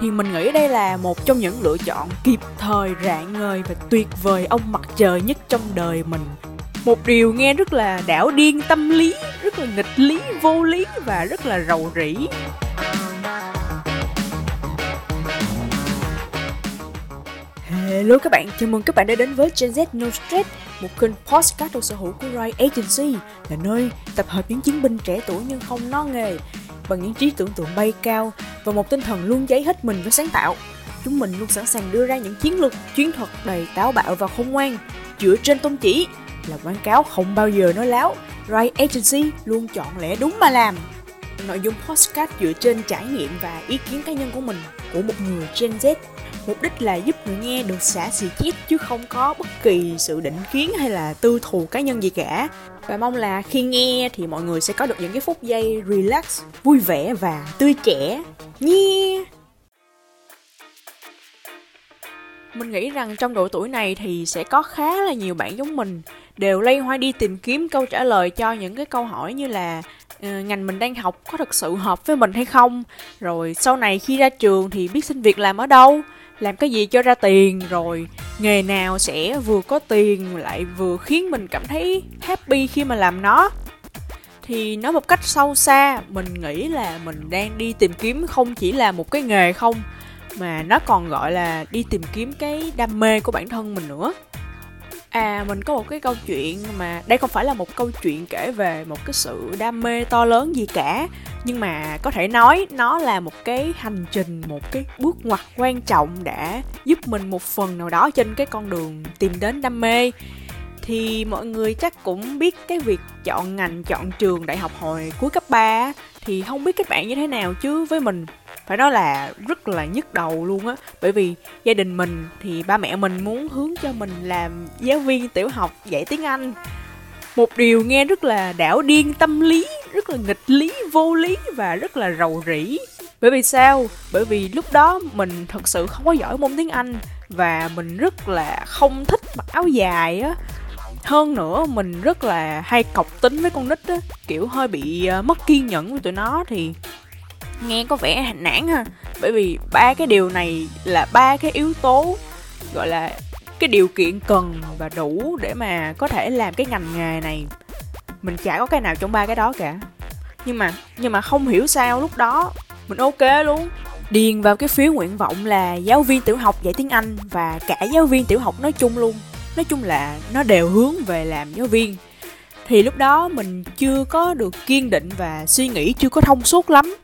thì mình nghĩ đây là một trong những lựa chọn kịp thời rạng ngời và tuyệt vời ông mặt trời nhất trong đời mình. Một điều nghe rất là đảo điên tâm lý rất là nghịch lý vô lý và rất là rầu rĩ. Hello các bạn, chào mừng các bạn đã đến với Gen Z No Stress, một kênh podcast thuộc sở hữu của Riot Agency, là nơi tập hợp những chiến binh trẻ tuổi nhưng không no nghề, bằng những trí tưởng tượng bay cao và một tinh thần luôn cháy hết mình với sáng tạo. Chúng mình luôn sẵn sàng đưa ra những chiến lược, chiến thuật đầy táo bạo và khôn ngoan, dựa trên tôn chỉ là quảng cáo không bao giờ nói láo. Right Agency luôn chọn lẽ đúng mà làm. Nội dung podcast dựa trên trải nghiệm và ý kiến cá nhân của mình, của một người Gen Z. Mục đích là giúp người nghe được xả xì chít chứ không có bất kỳ sự định kiến hay là tư thù cá nhân gì cả. Và mong là khi nghe thì mọi người sẽ có được những cái phút giây relax, vui vẻ và tươi trẻ. Nhé! Mình nghĩ rằng trong độ tuổi này thì sẽ có khá là nhiều bạn giống mình đều lây hoay đi tìm kiếm câu trả lời cho những cái câu hỏi như là Ờ, ngành mình đang học có thực sự hợp với mình hay không? Rồi sau này khi ra trường thì biết xin việc làm ở đâu? Làm cái gì cho ra tiền? Rồi nghề nào sẽ vừa có tiền lại vừa khiến mình cảm thấy happy khi mà làm nó? Thì nói một cách sâu xa, mình nghĩ là mình đang đi tìm kiếm không chỉ là một cái nghề không, mà nó còn gọi là đi tìm kiếm cái đam mê của bản thân mình nữa à mình có một cái câu chuyện mà, đây không phải là một câu chuyện kể về một cái sự đam mê to lớn gì cả, nhưng mà có thể nói nó là một cái hành trình, một cái bước ngoặt quan trọng đã giúp mình một phần nào đó trên cái con đường tìm đến đam mê. Thì mọi người chắc cũng biết cái việc chọn ngành, chọn trường đại học hồi cuối cấp 3 thì không biết các bạn như thế nào chứ với mình phải nói là rất là nhức đầu luôn á. Bởi vì gia đình mình thì ba mẹ mình muốn hướng cho mình làm giáo viên tiểu học dạy tiếng anh. Một điều nghe rất là đảo điên tâm lý rất là nghịch lý vô lý và rất là rầu rĩ. Bởi vì sao? Bởi vì lúc đó mình thật sự không có giỏi môn tiếng anh và mình rất là không thích mặc áo dài á. Hơn nữa mình rất là hay cọc tính với con nít á. Kiểu hơi bị uh, mất kiên nhẫn với tụi nó thì nghe có vẻ nản ha. Bởi vì ba cái điều này là ba cái yếu tố, gọi là, cái điều kiện cần và đủ để mà có thể làm cái ngành nghề này. Mình chả có cái nào trong ba cái đó cả. Nhưng mà nhưng mà không hiểu sao lúc đó mình ok luôn. Điền vào cái phiếu nguyện vọng là giáo viên tiểu học dạy tiếng anh và cả giáo viên tiểu học nói chung luôn. Nói chung là nó đều hướng về làm giáo viên thì lúc đó mình chưa có được kiên định và suy nghĩ, chưa có thông suốt lắm.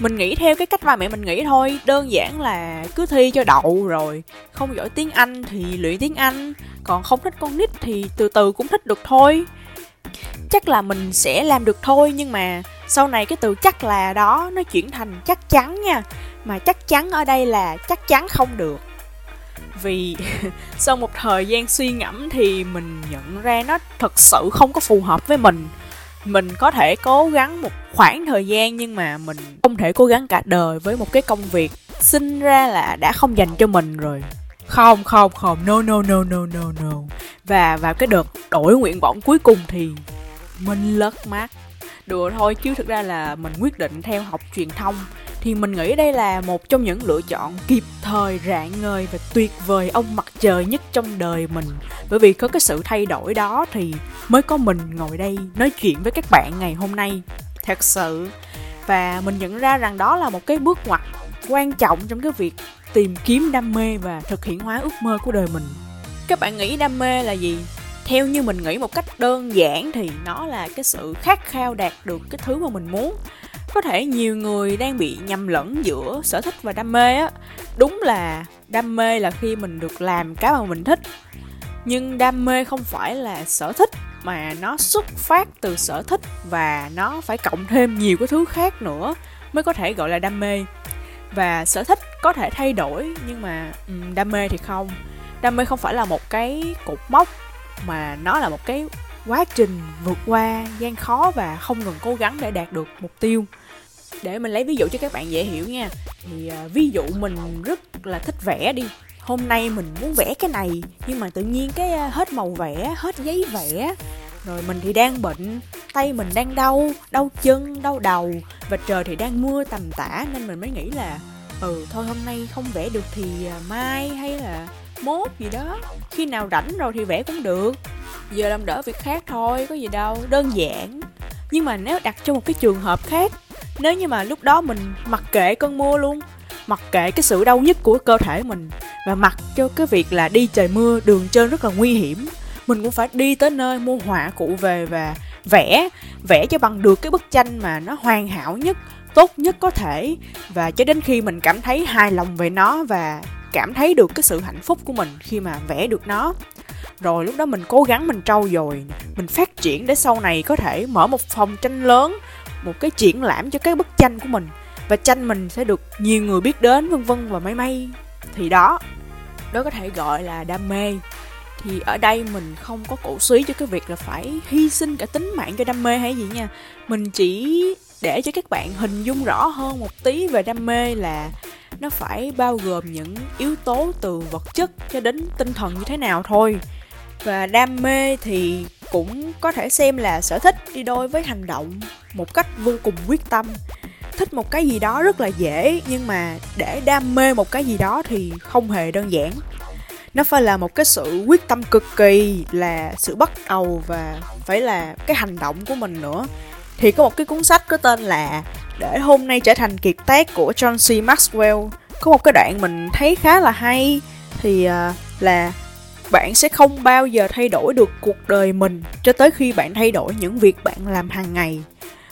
Mình nghĩ theo cái cách ba mẹ mình nghĩ thôi, đơn giản là cứ thi cho đậu rồi, không giỏi tiếng anh thì luyện tiếng anh, còn không thích con nít thì từ từ cũng thích được thôi. Chắc là mình sẽ làm được thôi, nhưng mà sau này cái từ chắc là đó, nó chuyển thành chắc chắn nha. Mà chắc chắn ở đây là chắc chắn không được vì sau một thời gian suy ngẫm thì mình nhận ra nó thật sự không có phù hợp với mình. Mình có thể cố gắng một khoảng thời gian nhưng mà mình không thể cố gắng cả đời với một cái công việc sinh ra là đã không dành cho mình rồi. Không không không. No no no no no no. Và vào cái đợt đổi nguyện vọng cuối cùng thì mình lật mắt đùa thôi chứ thực ra là mình quyết định theo học truyền thông thì mình nghĩ đây là một trong những lựa chọn kịp thời, rạng ngời và tuyệt vời ông mặt trời nhất trong đời mình. Bởi vì có cái sự thay đổi đó thì mới có mình ngồi đây nói chuyện với các bạn ngày hôm nay. Thật sự. Và mình nhận ra rằng đó là một cái bước ngoặt quan trọng trong cái việc tìm kiếm đam mê và thực hiện hóa ước mơ của đời mình. Các bạn nghĩ đam mê là gì? Theo như mình nghĩ một cách đơn giản thì nó là cái sự khát khao đạt được cái thứ mà mình muốn có thể nhiều người đang bị nhầm lẫn giữa sở thích và đam mê á. Đúng là đam mê là khi mình được làm cái mà mình thích. Nhưng đam mê không phải là sở thích mà nó xuất phát từ sở thích và nó phải cộng thêm nhiều cái thứ khác nữa mới có thể gọi là đam mê. Và sở thích có thể thay đổi nhưng mà đam mê thì không. Đam mê không phải là một cái cột mốc mà nó là một cái quá trình vượt qua gian khó và không ngừng cố gắng để đạt được mục tiêu. Để mình lấy ví dụ cho các bạn dễ hiểu nha. Thì uh, ví dụ mình rất là thích vẽ đi. Hôm nay mình muốn vẽ cái này nhưng mà tự nhiên cái ờ, hết màu vẽ hết giấy vẽ rồi mình thì đang bệnh tay mình đang đau đau chân đau đầu và trời thì đang mưa tầm tã nên mình mới nghĩ là ừ thôi hôm nay không vẽ được thì ờ, mai hay là mốt gì đó. Khi nào rảnh rồi thì vẽ cũng được. Giờ làm đỡ việc khác thôi, có gì đâu, đơn giản. Nhưng mà nếu đặt cho một cái trường hợp khác, nếu như mà lúc đó mình mặc kệ cơn mưa luôn, mặc kệ cái sự đau nhức của cơ thể mình, và mặc cho cái việc là đi trời mưa, đường trơn rất là nguy hiểm, mình cũng phải đi tới nơi mua họa cụ về và vẽ vẽ cho bằng được cái bức tranh mà nó hoàn hảo nhất, tốt nhất có thể. Và cho đến khi mình cảm thấy hài lòng về nó và cảm thấy được cái sự hạnh phúc của mình khi mà vẽ được nó. Rồi lúc đó mình cố gắng mình trau dồi, mình phát triển để sau này có thể mở một phòng tranh lớn, một cái triển lãm cho cái bức tranh của mình. Và tranh mình sẽ được nhiều người biết đến, vân vân và may may. Thì đó đó có thể gọi là đam mê. Thì ở đây mình không có cổ suý cho cái việc là phải hy sinh cả tính mạng cho đam mê hay gì nha. Mình chỉ để cho các bạn hình dung rõ hơn một tí về đam mê là nó phải bao gồm những yếu tố từ vật chất cho đến tinh thần như thế nào thôi. Và đam mê thì cũng có thể xem là sở thích đi đôi với hành động một cách vô cùng quyết tâm. Thích một cái gì đó rất là dễ, nhưng mà để đam mê một cái gì đó thì không hề đơn giản. Nó phải là một cái sự quyết tâm cực kỳ, là sự bắt đầu và phải là cái hành động của mình nữa. Thì có một cái cuốn sách có tên là để hôm nay trở thành kiệt tác của John C. Maxwell. Có một cái đoạn mình thấy khá là hay thì uh, là bạn sẽ không bao giờ thay đổi được cuộc đời mình cho tới khi bạn thay đổi những việc bạn làm hàng ngày.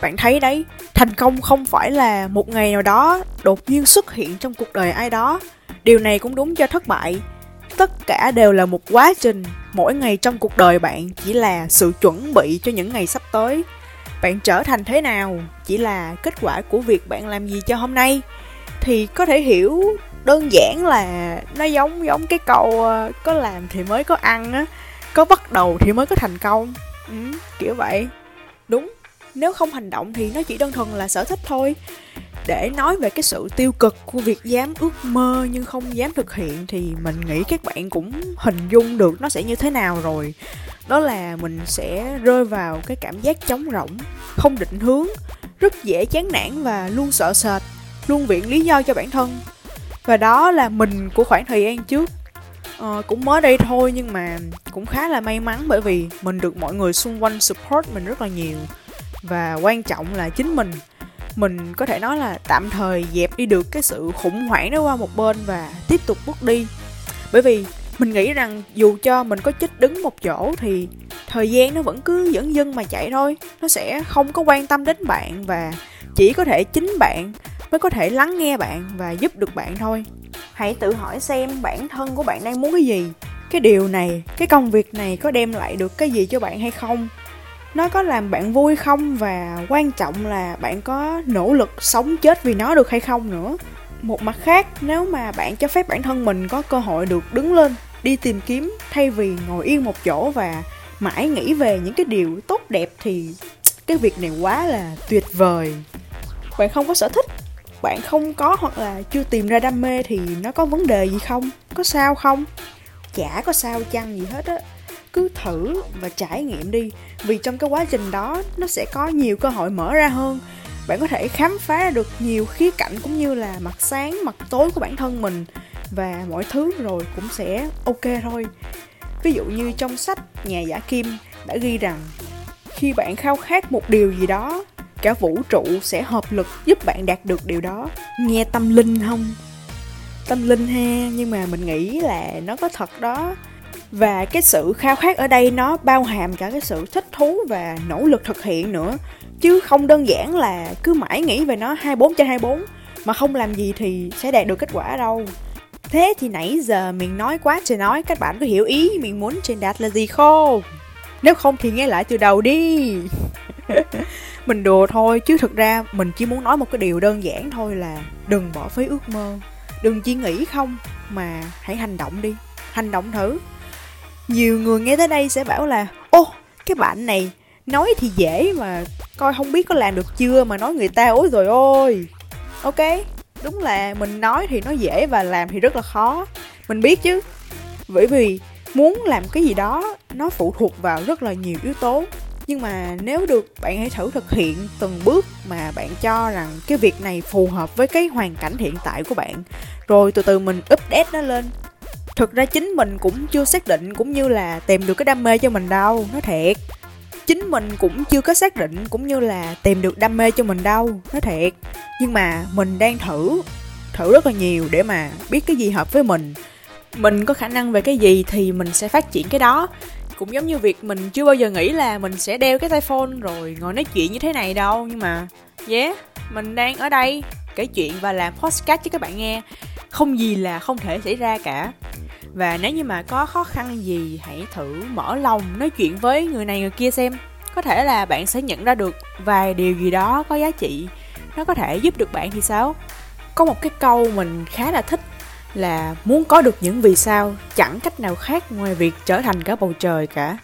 Bạn thấy đấy thành công không phải là một ngày nào đó đột nhiên xuất hiện trong cuộc đời ai đó. Điều này cũng đúng cho thất bại. Tất cả đều là một quá trình mỗi ngày trong cuộc đời bạn chỉ là sự chuẩn bị cho những ngày sắp tới bạn trở thành thế nào chỉ là kết quả của việc bạn làm gì cho hôm nay thì có thể hiểu đơn giản là nó giống giống cái câu ờ, có làm thì mới có ăn á có bắt đầu thì mới có thành công. Ừ, kiểu vậy. Đúng nếu không hành động thì nó chỉ đơn thuần là sở thích thôi. Để nói về cái sự tiêu cực của việc dám ước mơ nhưng không dám thực hiện thì mình nghĩ các bạn cũng hình dung được nó sẽ như thế nào rồi đó là mình sẽ rơi vào cái cảm giác trống rỗng không định hướng rất dễ chán nản và luôn sợ sệt luôn viện lý do cho bản thân. Và đó là mình của khoảng thời gian trước. Ờ, cũng mới đây thôi nhưng mà cũng khá là may mắn bởi vì mình được mọi người xung quanh support mình rất là nhiều. Và quan trọng là chính mình. Mình có thể nói là tạm thời dẹp đi được cái sự khủng hoảng đó qua một bên và tiếp tục bước đi. Bởi vì mình nghĩ rằng dù cho mình có chết đứng một chỗ thì thời gian nó vẫn cứ dẫn dưng mà chạy thôi. Nó sẽ không có quan tâm đến bạn và chỉ có thể chính bạn mới có thể lắng nghe bạn và giúp được bạn thôi. Hãy tự hỏi xem bản thân của bạn đang muốn cái gì. Cái điều này cái công việc này có đem lại được cái gì cho bạn hay không? Nó có làm bạn vui không? Và quan trọng là bạn có nỗ lực sống chết vì nó được hay không nữa. Một mặt khác nếu mà bạn cho phép bản thân mình có cơ hội được đứng lên đi tìm kiếm thay vì ngồi yên một chỗ và mãi nghĩ về những cái điều tốt đẹp thì cái việc này quá là tuyệt vời. Bạn không có sở thích, bạn không có hoặc là chưa tìm ra đam mê thì nó có vấn đề gì không? Có sao không? Chả có sao chăng gì hết á. Cứ thử và trải nghiệm đi, vì trong cái quá trình đó nó sẽ có nhiều cơ hội mở ra hơn. Bạn có thể khám phá được nhiều khía cạnh cũng như là mặt sáng, mặt tối của bản thân mình và mọi thứ rồi cũng sẽ ok thôi. Ví dụ như trong sách nhà giả kim đã ghi rằng, khi bạn khao khát một điều gì đó, cả vũ trụ sẽ hợp lực giúp bạn đạt được điều đó. Nghe tâm linh không? Tâm linh ha, nhưng mà mình nghĩ là nó có thật đó. Và cái sự khao khát ở đây nó bao hàm cả cái sự thích thú và nỗ lực thực hiện nữa. Chứ không đơn giản là cứ mãi nghĩ về nó 24 trên 24 mà không làm gì thì sẽ đạt được kết quả đâu thế thì nãy giờ mình nói quá trời nói, các bạn có hiểu ý mình muốn truyền đạt là gì không? Nếu không thì nghe lại từ đầu đi. Mình đùa thôi, chứ thực ra mình chỉ muốn nói một cái điều đơn giản thôi là đừng bỏ phí ước mơ. Đừng chỉ nghĩ không, mà hãy hành động đi. Hành động thử. Nhiều người nghe tới đây sẽ bảo là, ô, cái bạn này nói thì dễ mà coi không biết có làm được chưa mà nói người ta ối rồi ôi. Ok? Đúng là mình nói thì nó dễ và làm thì rất là khó. Mình biết chứ. Bởi vì muốn làm cái gì đó, nó phụ thuộc vào rất là nhiều yếu tố. Nhưng mà nếu được, bạn hãy thử thực hiện từng bước mà bạn cho rằng cái việc này phù hợp với cái hoàn cảnh hiện tại của bạn. Rồi từ từ mình update nó lên. Thực ra chính mình cũng chưa xác định cũng như là tìm được cái đam mê cho mình đâu nó thiệt mình cũng chưa có xác định cũng như là tìm được đam mê cho mình đâu, nói thiệt. Nhưng mà mình đang thử thử rất là nhiều để mà biết cái gì hợp với mình. Mình có khả năng về cái gì thì mình sẽ phát triển cái đó. Cũng giống như việc mình chưa bao giờ nghĩ là mình sẽ đeo cái tai phone rồi ngồi nói chuyện như thế này đâu, nhưng mà, yeah, mình đang ở đây kể chuyện và làm podcast cho các bạn nghe. Không gì là không thể xảy ra cả. Và nếu như mà có khó khăn gì, hãy thử mở lòng nói chuyện với người này người kia xem có thể là bạn sẽ nhận ra được vài điều gì đó có giá trị. Nó có thể giúp được bạn thì sao? Có một cái câu mình khá là thích là muốn có được những vì sao, chẳng cách nào khác ngoài việc trở thành cả bầu trời cả.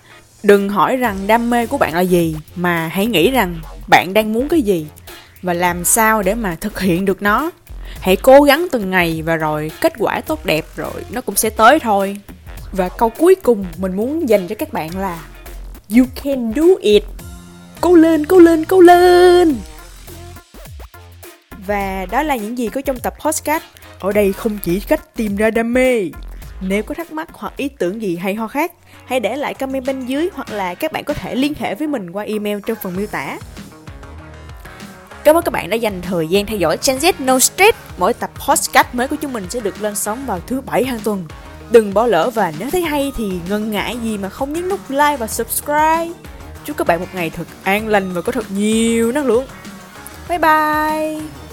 Đừng hỏi rằng đam mê của bạn là gì, mà hãy nghĩ rằng bạn đang muốn cái gì và làm sao để mà thực hiện được nó. Hãy cố gắng từng ngày và rồi kết quả tốt đẹp rồi nó cũng sẽ tới thôi. Và câu cuối cùng mình muốn dành cho các bạn là you can do it. Cố lên cố lên cố lên. Và đó là những gì có trong tập podcast. Ở đây không chỉ cách tìm ra đam mê. Nếu có thắc mắc hoặc ý tưởng gì hay ho khác, hãy để lại comment bên dưới hoặc là các bạn có thể liên hệ với mình qua email trong phần miêu tả. Cảm ơn các bạn đã dành thời gian theo dõi Gen Z No Stress. Mỗi tập podcast mới của chúng mình sẽ được lên sóng vào thứ bảy hàng tuần. Đừng bỏ lỡ và nếu thấy hay thì ngần ngại gì mà không nhấn nút like và subscribe. Chúc các bạn một ngày thật an lành và có thật nhiều năng lượng. Bye bye!